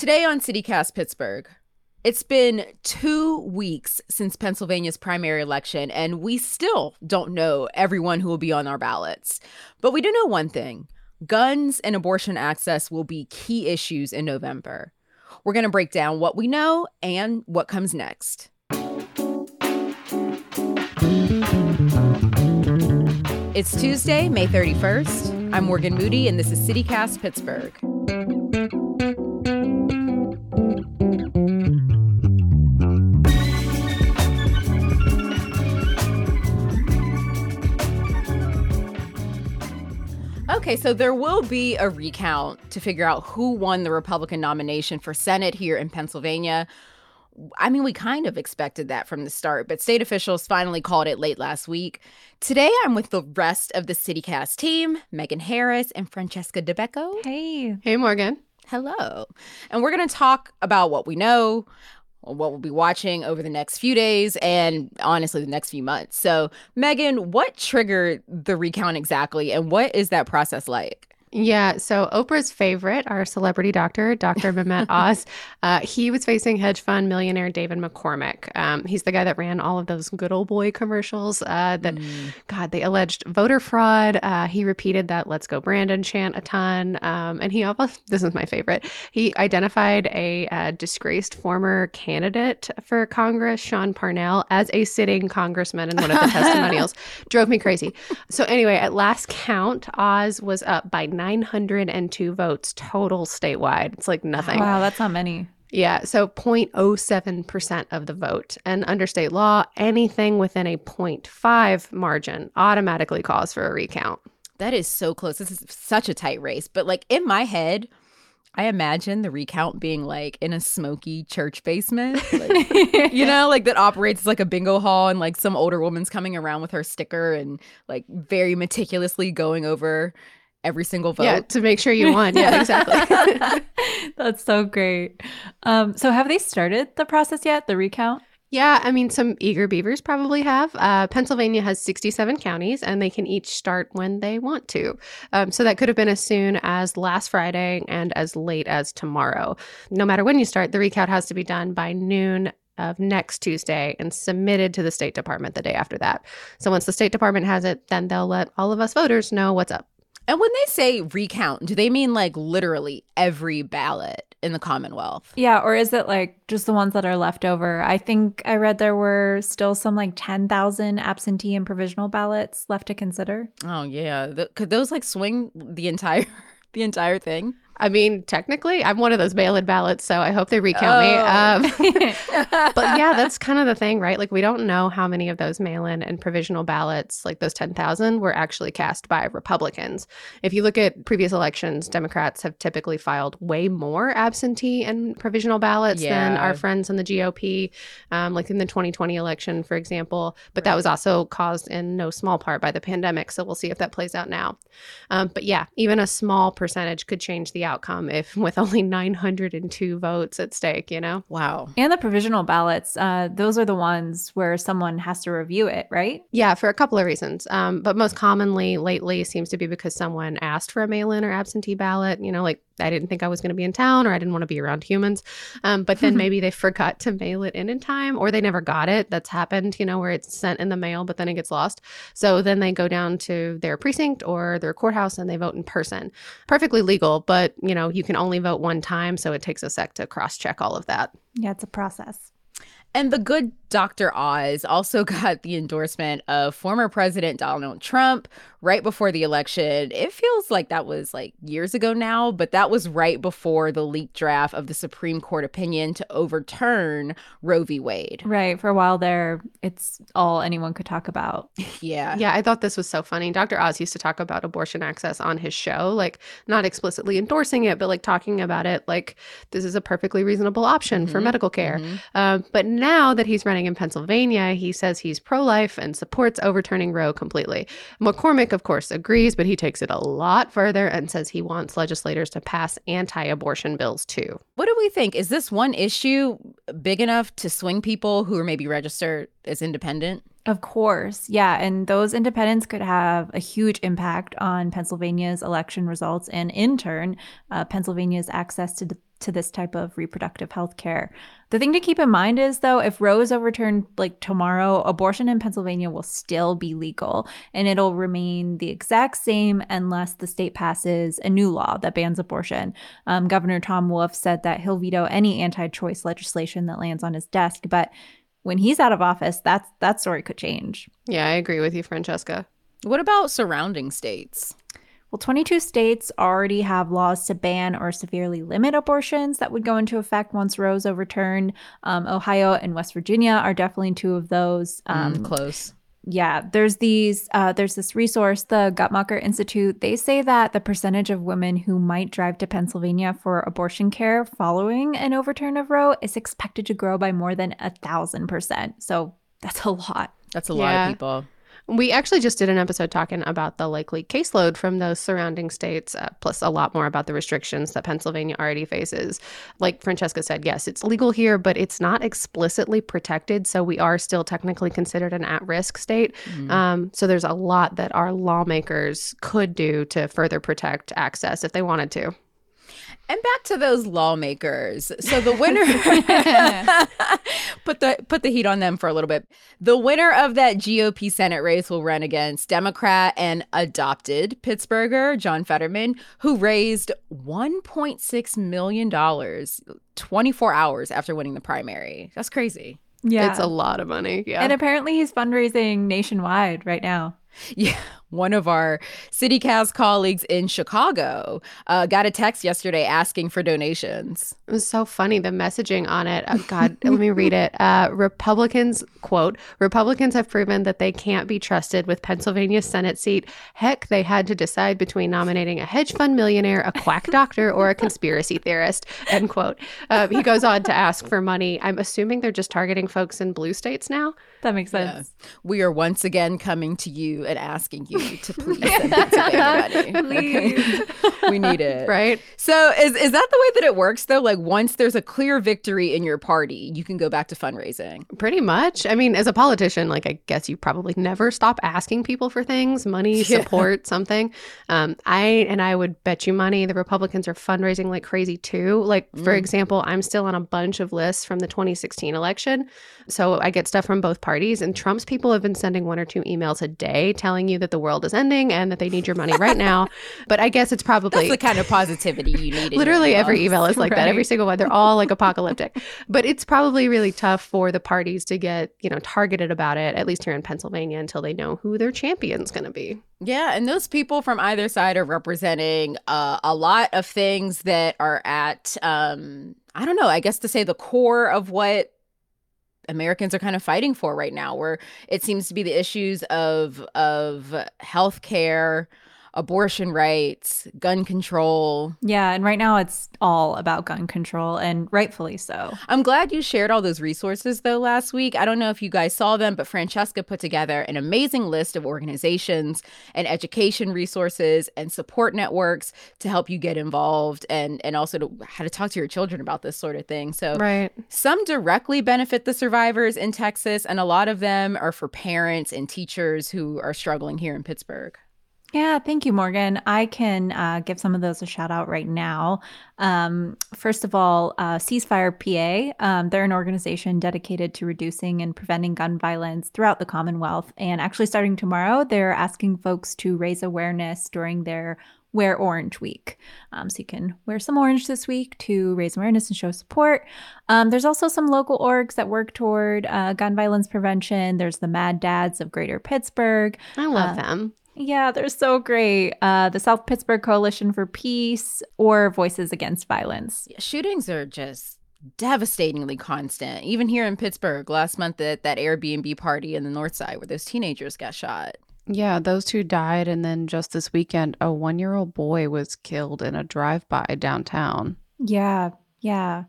Today on CityCast Pittsburgh, it's been two weeks since Pennsylvania's primary election, and we still don't know everyone who will be on our ballots. But we do know one thing guns and abortion access will be key issues in November. We're going to break down what we know and what comes next. It's Tuesday, May 31st. I'm Morgan Moody, and this is CityCast Pittsburgh. Okay, so there will be a recount to figure out who won the Republican nomination for Senate here in Pennsylvania. I mean, we kind of expected that from the start, but state officials finally called it late last week. Today, I'm with the rest of the CityCast team Megan Harris and Francesca Dabecco. Hey. Hey, Morgan. Hello. And we're going to talk about what we know, what we'll be watching over the next few days and honestly the next few months. So, Megan, what triggered the recount exactly and what is that process like? Yeah. So Oprah's favorite, our celebrity doctor, Dr. Mehmet Oz, uh, he was facing hedge fund millionaire David McCormick. Um, he's the guy that ran all of those good old boy commercials uh, that, mm. God, they alleged voter fraud. Uh, he repeated that let's go Brandon chant a ton. Um, and he almost, this is my favorite, he identified a uh, disgraced former candidate for Congress, Sean Parnell, as a sitting congressman in one of the testimonials. Drove me crazy. So, anyway, at last count, Oz was up by 902 votes total statewide. It's like nothing. Wow, that's not many. Yeah, so 0.07% of the vote. And under state law, anything within a 0.5 margin automatically calls for a recount. That is so close. This is such a tight race. But like in my head, I imagine the recount being like in a smoky church basement, like, you know, like that operates like a bingo hall, and like some older woman's coming around with her sticker and like very meticulously going over every single vote. Yeah, to make sure you won. Yeah, exactly. That's so great. Um, so have they started the process yet, the recount? Yeah, I mean, some eager beavers probably have. Uh, Pennsylvania has 67 counties, and they can each start when they want to. Um, so that could have been as soon as last Friday and as late as tomorrow. No matter when you start, the recount has to be done by noon of next Tuesday and submitted to the State Department the day after that. So once the State Department has it, then they'll let all of us voters know what's up. And when they say recount, do they mean like literally every ballot in the Commonwealth? Yeah, or is it like just the ones that are left over? I think I read there were still some like 10,000 absentee and provisional ballots left to consider. Oh yeah, the, could those like swing the entire the entire thing? I mean, technically, I'm one of those mail-in ballots, so I hope they recount oh. me. Um, but yeah, that's kind of the thing, right? Like, we don't know how many of those mail-in and provisional ballots, like those 10,000, were actually cast by Republicans. If you look at previous elections, Democrats have typically filed way more absentee and provisional ballots yeah. than our friends in the GOP, um, like in the 2020 election, for example. But right. that was also caused in no small part by the pandemic. So we'll see if that plays out now. Um, but yeah, even a small percentage could change the outcome if with only 902 votes at stake, you know? Wow. And the provisional ballots, uh, those are the ones where someone has to review it, right? Yeah, for a couple of reasons. Um, but most commonly lately seems to be because someone asked for a mail in or absentee ballot, you know, like I didn't think I was going to be in town or I didn't want to be around humans. Um, but then maybe they forgot to mail it in in time or they never got it. That's happened, you know, where it's sent in the mail, but then it gets lost. So then they go down to their precinct or their courthouse and they vote in person. Perfectly legal, but, you know, you can only vote one time. So it takes a sec to cross check all of that. Yeah, it's a process. And the good Dr. Oz also got the endorsement of former President Donald Trump right before the election. It feels like that was like years ago now, but that was right before the leaked draft of the Supreme Court opinion to overturn Roe v. Wade. Right. For a while there, it's all anyone could talk about. yeah. Yeah. I thought this was so funny. Dr. Oz used to talk about abortion access on his show, like not explicitly endorsing it, but like talking about it like this is a perfectly reasonable option mm-hmm. for medical care. Mm-hmm. Uh, but now that he's running running in Pennsylvania, he says he's pro life and supports overturning Roe completely. McCormick, of course, agrees, but he takes it a lot further and says he wants legislators to pass anti abortion bills too. What do we think? Is this one issue big enough to swing people who are maybe registered as independent? Of course. Yeah. And those independents could have a huge impact on Pennsylvania's election results and, in turn, uh, Pennsylvania's access to to this type of reproductive health care. The thing to keep in mind is, though, if Roe is overturned like tomorrow, abortion in Pennsylvania will still be legal and it'll remain the exact same unless the state passes a new law that bans abortion. Um, Governor Tom Wolf said that he'll veto any anti choice legislation that lands on his desk, but when he's out of office, that's that story could change. Yeah, I agree with you, Francesca. What about surrounding states? Well, 22 states already have laws to ban or severely limit abortions that would go into effect once Roe's overturned. Um, Ohio and West Virginia are definitely two of those. Um, mm, close. Yeah, there's these. Uh, there's this resource, the Guttmacher Institute. They say that the percentage of women who might drive to Pennsylvania for abortion care following an overturn of Roe is expected to grow by more than a thousand percent. So that's a lot. That's a lot of people. We actually just did an episode talking about the likely caseload from those surrounding states, uh, plus a lot more about the restrictions that Pennsylvania already faces. Like Francesca said, yes, it's legal here, but it's not explicitly protected. So we are still technically considered an at risk state. Mm-hmm. Um, so there's a lot that our lawmakers could do to further protect access if they wanted to. And back to those lawmakers. So the winner put the put the heat on them for a little bit. The winner of that GOP Senate race will run against Democrat and adopted Pittsburgher John Fetterman, who raised 1.6 million dollars 24 hours after winning the primary. That's crazy. Yeah. It's a lot of money. Yeah. And apparently he's fundraising nationwide right now. Yeah, one of our CityCast colleagues in Chicago uh, got a text yesterday asking for donations. It was so funny the messaging on it. Oh, God, let me read it. Uh, Republicans quote: Republicans have proven that they can't be trusted with Pennsylvania's Senate seat. Heck, they had to decide between nominating a hedge fund millionaire, a quack doctor, or a conspiracy theorist. End quote. Uh, he goes on to ask for money. I'm assuming they're just targeting folks in blue states now. That makes sense. Yeah. We are once again coming to you and asking you to please send Pennsylvania money. Please. Okay? we need it. Right. So is is that the way that it works though? Like once there's a clear victory in your party, you can go back to fundraising. Pretty much. I mean, as a politician, like I guess you probably never stop asking people for things, money, support, yeah. something. Um, I and I would bet you money the Republicans are fundraising like crazy too. Like mm. for example, I'm still on a bunch of lists from the 2016 election. So I get stuff from both parties and Trump's people have been sending one or two emails a day telling you that the world is ending and that they need your money right now. but I guess it's probably That's the kind of positivity you need. Literally every email is like right. that. Every single one. They're all like apocalyptic. but it's probably really tough for the parties to get, you know, targeted about it, at least here in Pennsylvania, until they know who their champion's going to be. Yeah, and those people from either side are representing uh, a lot of things that are at, um, I don't know, I guess to say the core of what Americans are kind of fighting for right now, where it seems to be the issues of of healthcare, abortion rights, gun control. Yeah, and right now it's all about gun control and rightfully so. I'm glad you shared all those resources though last week. I don't know if you guys saw them, but Francesca put together an amazing list of organizations and education resources and support networks to help you get involved and and also to how to talk to your children about this sort of thing. So right. some directly benefit the survivors in Texas and a lot of them are for parents and teachers who are struggling here in Pittsburgh. Yeah, thank you, Morgan. I can uh, give some of those a shout out right now. Um, first of all, uh, Ceasefire PA, um, they're an organization dedicated to reducing and preventing gun violence throughout the Commonwealth. And actually, starting tomorrow, they're asking folks to raise awareness during their Wear Orange Week. Um, so you can wear some orange this week to raise awareness and show support. Um, there's also some local orgs that work toward uh, gun violence prevention. There's the Mad Dads of Greater Pittsburgh. I love uh, them. Yeah, they're so great. Uh, the South Pittsburgh Coalition for Peace or Voices Against Violence. Shootings are just devastatingly constant. Even here in Pittsburgh, last month at that Airbnb party in the North Side where those teenagers got shot. Yeah, those two died. And then just this weekend, a one year old boy was killed in a drive by downtown. Yeah, yeah.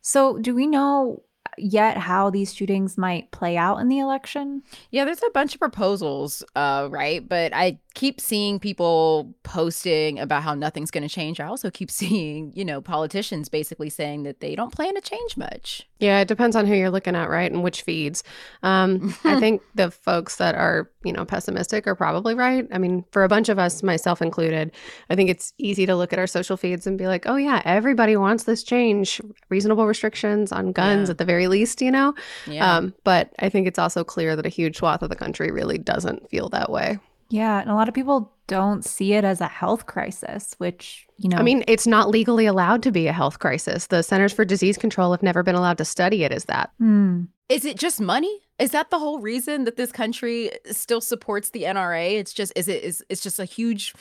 So, do we know yet how these shootings might play out in the election? Yeah, there's a bunch of proposals, uh, right? But I keep seeing people posting about how nothing's going to change. I also keep seeing, you know, politicians basically saying that they don't plan to change much. Yeah, it depends on who you're looking at, right? And which feeds. Um, I think the folks that are, you know, pessimistic are probably right. I mean, for a bunch of us, myself included, I think it's easy to look at our social feeds and be like, oh, yeah, everybody wants this change, reasonable restrictions on guns Yeah. at the very least, you know? Yeah. Um, but I think it's also clear that a huge swath of the country really doesn't feel that way. Yeah, and a lot of people don't see it as a health crisis, which, you know, I mean, it's not legally allowed to be a health crisis. The Centers for Disease Control have never been allowed to study it as that. hmm. Is it just money? Is that the whole reason that this country still supports the NRA? It's just is it is it's just a huge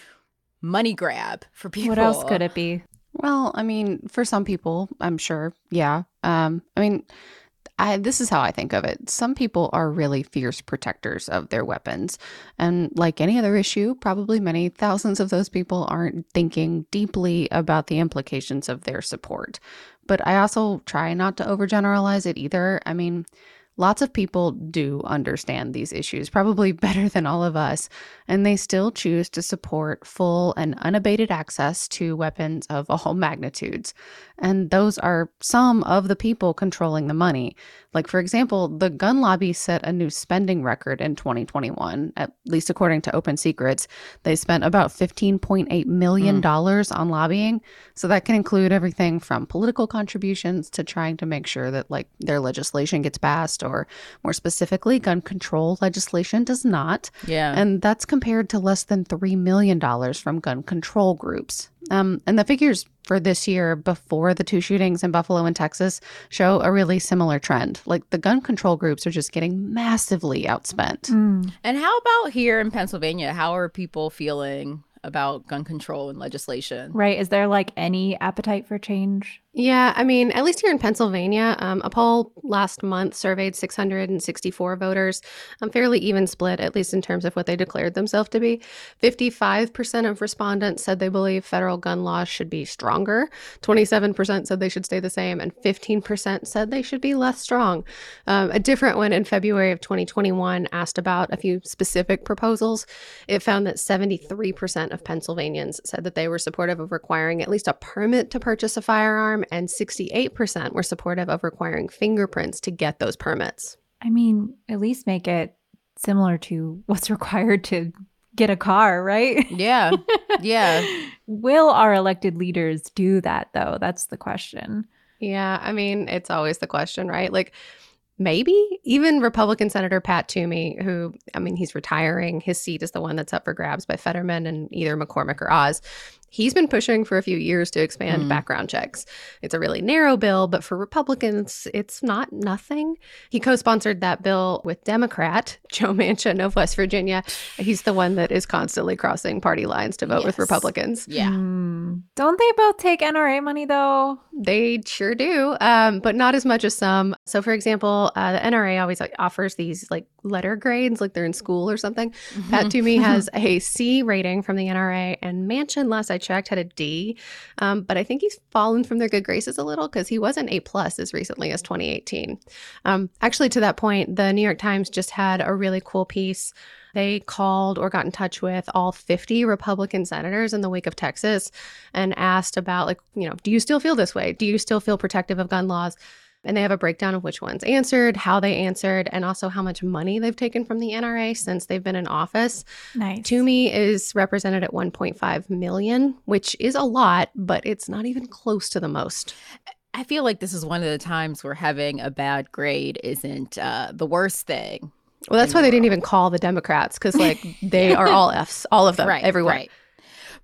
money grab for people. what else could it be? Well, I mean, for some people, I'm sure, yeah. Um, I mean, I this is how I think of it. Some people are really fierce protectors of their weapons, and like any other issue, probably many thousands of those people aren't thinking deeply about the implications of their support. But I also try not to overgeneralize it either. I mean, lots of people do understand these issues probably better than all of us, and they still choose to support full and unabated access to weapons of all magnitudes. And those are some of the people controlling the money. Like, for example, the gun lobby set a new spending record in 2021, at least according to Open Secrets. They spent about $15.8 million hmm. on lobbying. So that can include everything from political contributions to trying to make sure that, like, their legislation gets passed, or more specifically, gun control legislation does not. Yeah. And that's compared to less than $3 million from gun control groups. Um, and the figures for this year before the two shootings in Buffalo and Texas show a really similar trend. Like the gun control groups are just getting massively outspent. Mm. and how about here in Pennsylvania? How are people feeling about gun control and legislation? Right. Is there like any appetite for change? Yeah, I mean, at least here in Pennsylvania, um, a poll last month surveyed 664 voters, um, fairly even split, at least in terms of what they declared themselves to be. 55% of respondents said they believe federal gun laws should be stronger, 27% said they should stay the same, and 15% said they should be less strong. Um, a different one in February of 2021 asked about a few specific proposals. It found that 73% of Pennsylvanians said that they were supportive of requiring at least a permit to purchase a firearm, and 68% were supportive of requiring fingerprints to get those permits. I mean, at least make it similar to what's required to get a car, right? Yeah. Yeah. Will our elected leaders do that though? That's the question. Yeah, I mean, it's always the question, right? Like, maybe even Republican Senator Pat Toomey, who, I mean, he's retiring. His seat is the one that's up for grabs by Fetterman and either McCormick or Oz. He's been pushing for a few years to expand Mm. background checks. It's a really narrow bill, but for Republicans, it's not nothing. He co sponsored that bill with Democrat Joe Manchin of West Virginia. He's the one that is constantly crossing party lines to vote with Republicans. Yeah. Hmm. Don't they both take NRA money though? They sure do, um, but not as much as some. So, for example, uh, the NRA always like, offers these like letter grades, like they're in school or something. Pat Toomey has a C rating from the NRA, and Manchin, last I checked, had a D. Um, but I think he's fallen from their good graces a little because he was an A plus as recently as 2018. Um, actually, to that point, the New York Times just had a really cool piece. They called or got in touch with all 50 Republican senators in the wake of Texas and asked about, like, you know, do you still feel this way? Do you still feel protective of gun laws? And they have a breakdown of which ones answered, how they answered, and also how much money they've taken from the NRA since they've been in office. Nice. Toomey is represented at 1.5 million, which is a lot, but it's not even close to the most. I feel like this is one of the times where having a bad grade isn't uh, the worst thing. Well, that's why the they didn't even call the Democrats because, like, they are all Fs, all of them, right. everyone. Right.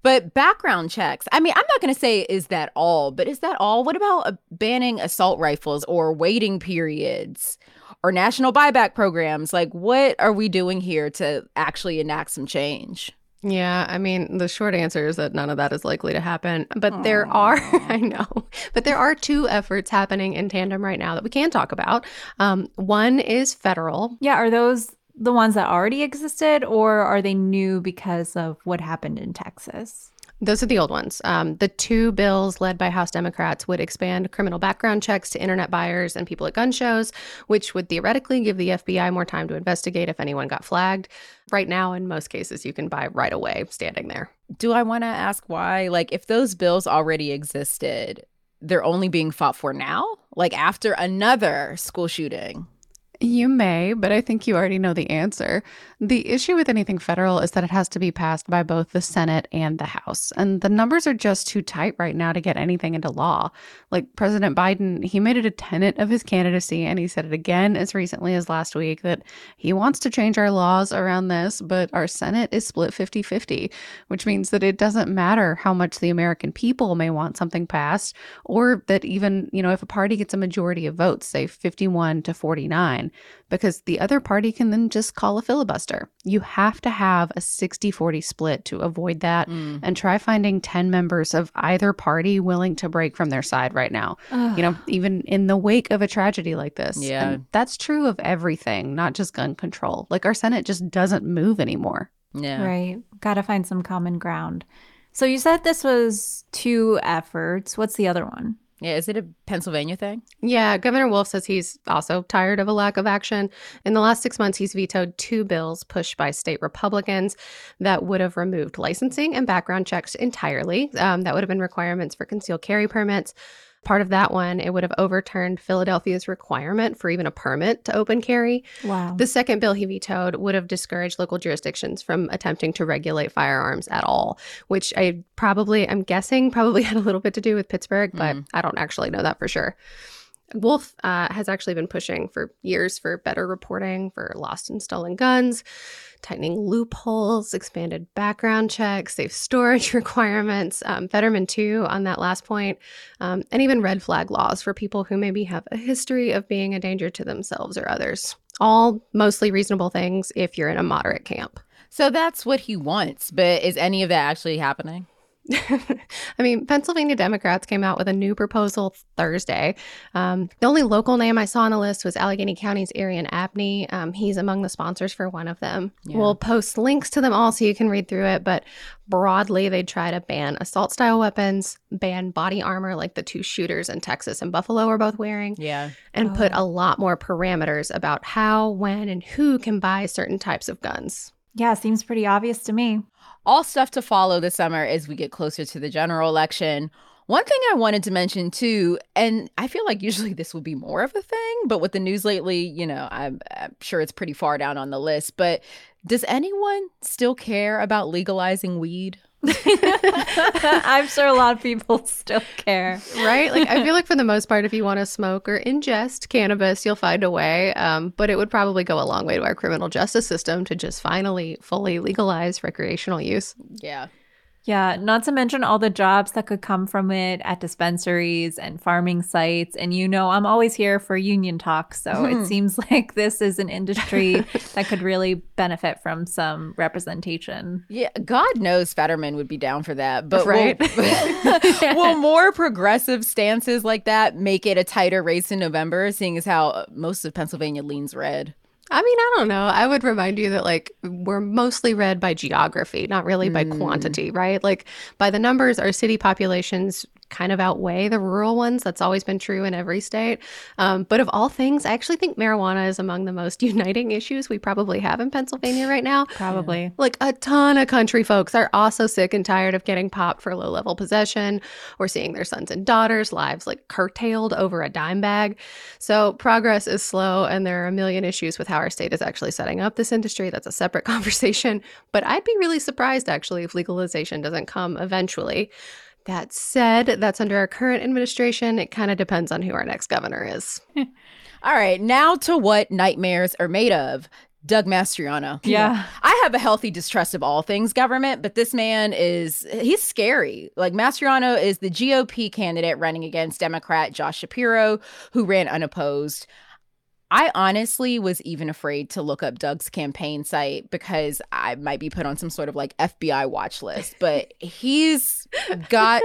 But background checks, I mean, I'm not going to say is that all, but is that all? What about uh, banning assault rifles or waiting periods or national buyback programs? Like, what are we doing here to actually enact some change? Yeah, I mean, the short answer is that none of that is likely to happen. But there are, I know, but there are two efforts happening in tandem right now that we can talk about. Um, one is federal. Yeah, are those the ones that already existed or are they new because of what happened in Texas? Those are the old ones. Um, the two bills led by House Democrats would expand criminal background checks to internet buyers and people at gun shows, which would theoretically give the FBI more time to investigate if anyone got flagged. Right now, in most cases, you can buy right away standing there. Do I want to ask why? Like, if those bills already existed, they're only being fought for now? Like, after another school shooting? You may, but I think you already know the answer. The issue with anything federal is that it has to be passed by both the Senate and the House. And the numbers are just too tight right now to get anything into law. Like President Biden, he made it a tenet of his candidacy, and he said it again as recently as last week that he wants to change our laws around this, but our Senate is split 50 50, which means that it doesn't matter how much the American people may want something passed, or that even, you know, if a party gets a majority of votes, say 51 to 49, because the other party can then just call a filibuster. You have to have a 60 40 split to avoid that mm. and try finding 10 members of either party willing to break from their side right now. Ugh. You know, even in the wake of a tragedy like this. Yeah. And that's true of everything, not just gun control. Like our Senate just doesn't move anymore. Yeah. Right. Got to find some common ground. So you said this was two efforts. What's the other one? Yeah, is it a Pennsylvania thing? Yeah, Governor Wolf says he's also tired of a lack of action. In the last six months, he's vetoed two bills pushed by state Republicans that would have removed licensing and background checks entirely. Um, that would have been requirements for concealed carry permits. Part of that one, it would have overturned Philadelphia's requirement for even a permit to open carry. Wow. The second bill he vetoed would have discouraged local jurisdictions from attempting to regulate firearms at all, which I probably, I'm guessing, probably had a little bit to do with Pittsburgh, but mm. I don't actually know that for sure. Wolf uh, has actually been pushing for years for better reporting for lost and stolen guns, tightening loopholes, expanded background checks, safe storage requirements, um, Fetterman too on that last point, um, and even red flag laws for people who maybe have a history of being a danger to themselves or others. All mostly reasonable things if you're in a moderate camp. So that's what he wants, but is any of that actually happening? I mean, Pennsylvania Democrats came out with a new proposal Thursday. Um, the only local name I saw on the list was Allegheny County's Aerion Abney. Um, he's among the sponsors for one of them. Yeah. We'll post links to them all so you can read through it. But broadly, they try to ban assault style weapons, ban body armor like the two shooters in Texas and Buffalo are both wearing. Yeah. And oh. put a lot more parameters about how, when, and who can buy certain types of guns. Yeah, seems pretty obvious to me all stuff to follow this summer as we get closer to the general election. One thing I wanted to mention too, and I feel like usually this would be more of a thing, but with the news lately, you know, I'm, I'm sure it's pretty far down on the list. But does anyone still care about legalizing weed? I'm sure a lot of people still care. Right? Like, I feel like for the most part, if you want to smoke or ingest cannabis, you'll find a way. Um, but it would probably go a long way to our criminal justice system to just finally fully legalize recreational use. Yeah. Yeah, not to mention all the jobs that could come from it at dispensaries and farming sites. And you know, I'm always here for union talk. So it hmm. seems like this is an industry that could really benefit from some representation. Yeah, God knows Fetterman would be down for that. But right. will, will more progressive stances like that make it a tighter race in November, seeing as how most of Pennsylvania leans red? I mean, I don't know. I would remind you that like we're mostly red by geography, not really by mm. quantity, right? Like by the numbers, our city populations kind of outweigh the rural ones. That's always been true in every state. Um, but of all things, I actually think marijuana is among the most uniting issues we probably have in Pennsylvania right now. Probably. Like a ton of country folks are also sick and tired of getting popped for low level possession or seeing their sons and daughters' lives like curtailed over a dime bag. So progress is slow, and there are a million issues with how our state is actually setting up this industry. That's a separate conversation. But I'd be really surprised actually if legalization doesn't come eventually. That said, that's under our current administration. It kind of depends on who our next governor is. All right, now to what nightmares are made of. Doug Mastriano. Yeah. I have a healthy distrust of all things government, but this man is, he's scary. Like Mastriano is the GOP candidate running against Democrat Josh Shapiro, who ran unopposed. I honestly was even afraid to look up Doug's campaign site because I might be put on some sort of like FBI watch list. But he's got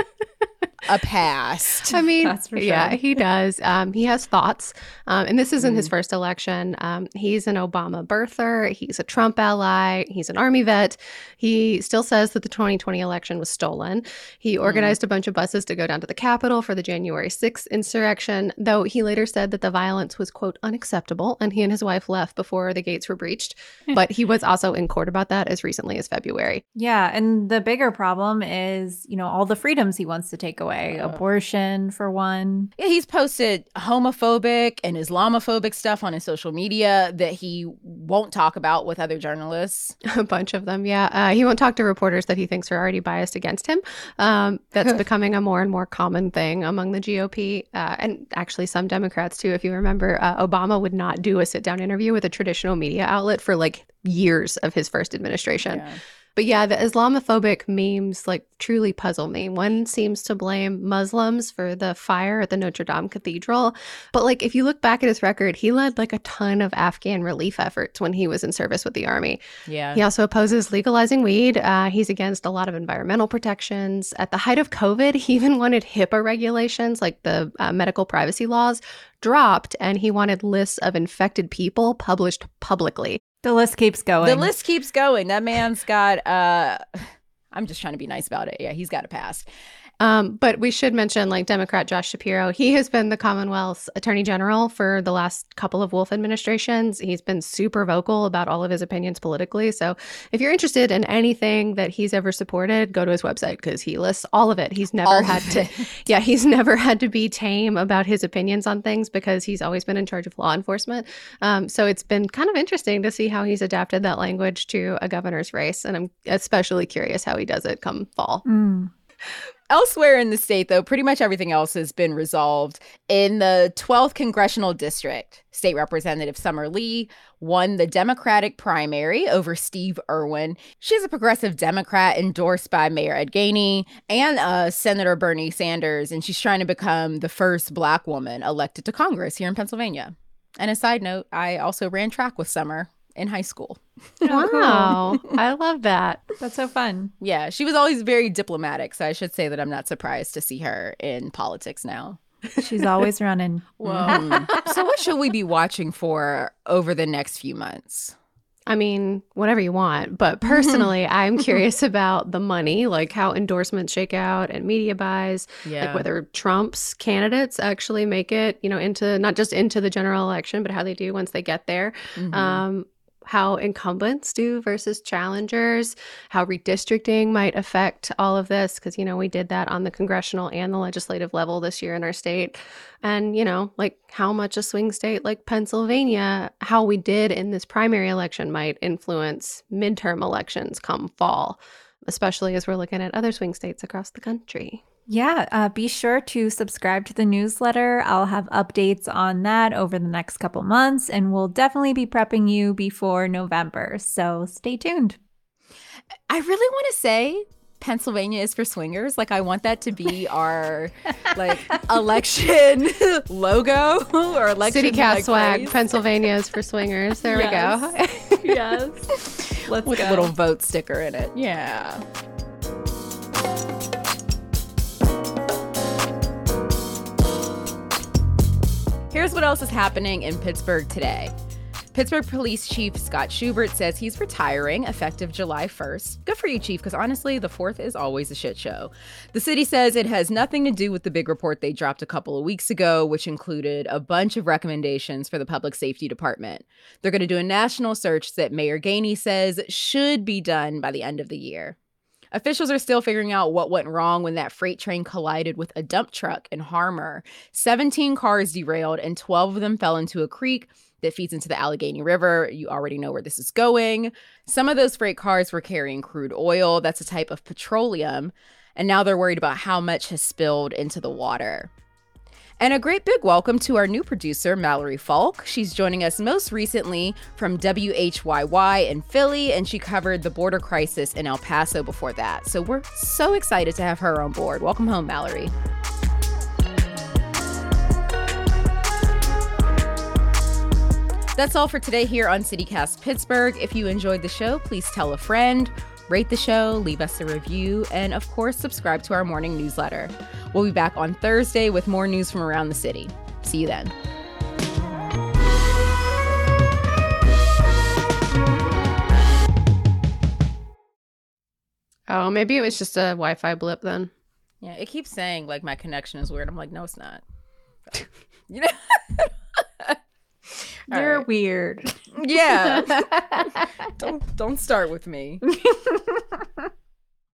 a past. I mean, That's for yeah, he does. Um, he has thoughts, um, and this isn't his Mhm. first election. Um, he's an Obama birther. He's a Trump ally. He's an Army vet. He still says that the 2020 election was stolen. He organized a bunch of buses to go down to the Capitol for the January 6th insurrection, though he later said that the violence was quote unacceptable, and he and his wife left before the gates were breached. but he was also in court about that as recently as February. Yeah, and the bigger problem is, you know, all the freedoms he wants to take away. Uh. Abortion for one. Yeah, he's posted homophobic and Islamophobic stuff on his social media that he won't talk about with other journalists. A bunch of them, yeah. Uh, he won't talk to reporters that he thinks are already biased against him. Um, that's becoming a more and more common thing among the GOP uh, and actually some Democrats too. If you remember, uh, Obama would not do a sit down interview with a traditional media outlet for like years of his first administration. Yeah. But yeah, the Islamophobic memes like truly puzzle me. One seems to blame Muslims for the fire at the Notre Dame Cathedral. But like if you look back at his record, he led like a ton of Afghan relief efforts when he was in service with the army. Yeah. He also opposes legalizing weed. Uh, he's against a lot of environmental protections. At the height of COVID, he even wanted HIPAA regulations, like the uh, medical privacy laws, dropped, and he wanted lists of infected people published publicly. The list keeps going. The list keeps going. That man's got uh I'm just trying to be nice about it. Yeah, he's got a pass. Um, but we should mention, like Democrat Josh Shapiro, he has been the Commonwealth's Attorney General for the last couple of Wolf administrations. He's been super vocal about all of his opinions politically. So if you're interested in anything that he's ever supported, go to his website because he lists all of it. He's never All had to, yeah, he's never had to be tame about his opinions on things because he's always been in charge of law enforcement. Um, so it's been kind of interesting to see how he's adapted that language to a governor's race. And I'm especially curious how he does it come fall. Mm. Elsewhere in the state, though, pretty much everything else has been resolved. In the 12th congressional district, State Representative Summer Lee won the Democratic primary over Steve Irwin. She's a progressive Democrat endorsed by Mayor Ed Gainey and uh, Senator Bernie Sanders, and she's trying to become the first Black woman elected to Congress here in Pennsylvania. And a side note, I also ran track with Summer in high school. Oh. Wow. I love that. That's so fun. Yeah, she was always very diplomatic, so I should say that I'm not surprised to see her in politics now. She's always running. Mhm. so, what should we be watching for over the next few months? I mean, whatever you want. But personally, I'm curious about the money, like how endorsements shake out and media buys, Yeah, like whether Trump's candidates actually make it, you know, into not just into the general election, but how they do once they get there. Mhm. Um, how incumbents do versus challengers, how redistricting might affect all of this, because, you know, we did that on the congressional and the legislative level this year in our state. And, you know, like how much a swing state like Pennsylvania, how we did in this primary election might influence midterm elections come fall, especially as we're looking at other swing states across the country. Yeah, uh, be sure to subscribe to the newsletter. I'll have updates on that over the next couple months, and we'll definitely be prepping you before November. So stay tuned. I really want to say Pennsylvania is for swingers. Like, I want that to be our like election logo or election City Cat swag, phrase. Pennsylvania is for swingers. There we go. yes. Let's with go. a little vote sticker in it. Yeah. Here's what else is happening in Pittsburgh today. Pittsburgh Police Chief Scott Schubert says he's retiring effective July 1st. Good for you, Chief, because honestly, the 4th is always a shit show. The city says it has nothing to do with the big report they dropped a couple of weeks ago, which included a bunch of recommendations for the public safety department. They're going to do a national search that Mayor Gainey says should be done by the end of the year. Officials are still figuring out what went wrong when that freight train collided with a dump truck in Harmar. 17 cars derailed and 12 of them fell into a creek that feeds into the Allegheny River. You already know where this is going. Some of those freight cars were carrying crude oil, that's a type of petroleum, and now they're worried about how much has spilled into the water. And a great big welcome to our new producer, Mallory Falk. She's joining us most recently from WHYY in Philly, and she covered the border crisis in El Paso before that. So we're so excited to have her on board. Welcome home, Mallory. That's all for today here on CityCast Pittsburgh. If you enjoyed the show, please tell a friend, rate the show, leave us a review, and of course, subscribe to our morning newsletter. We'll be back on Thursday with more news from around the city. See you then. Oh, maybe it was just a Wi Fi blip then. Yeah, it keeps saying like my connection is weird. I'm like, no, it's not. you know? You're right. weird. Yeah. don't don't start with me.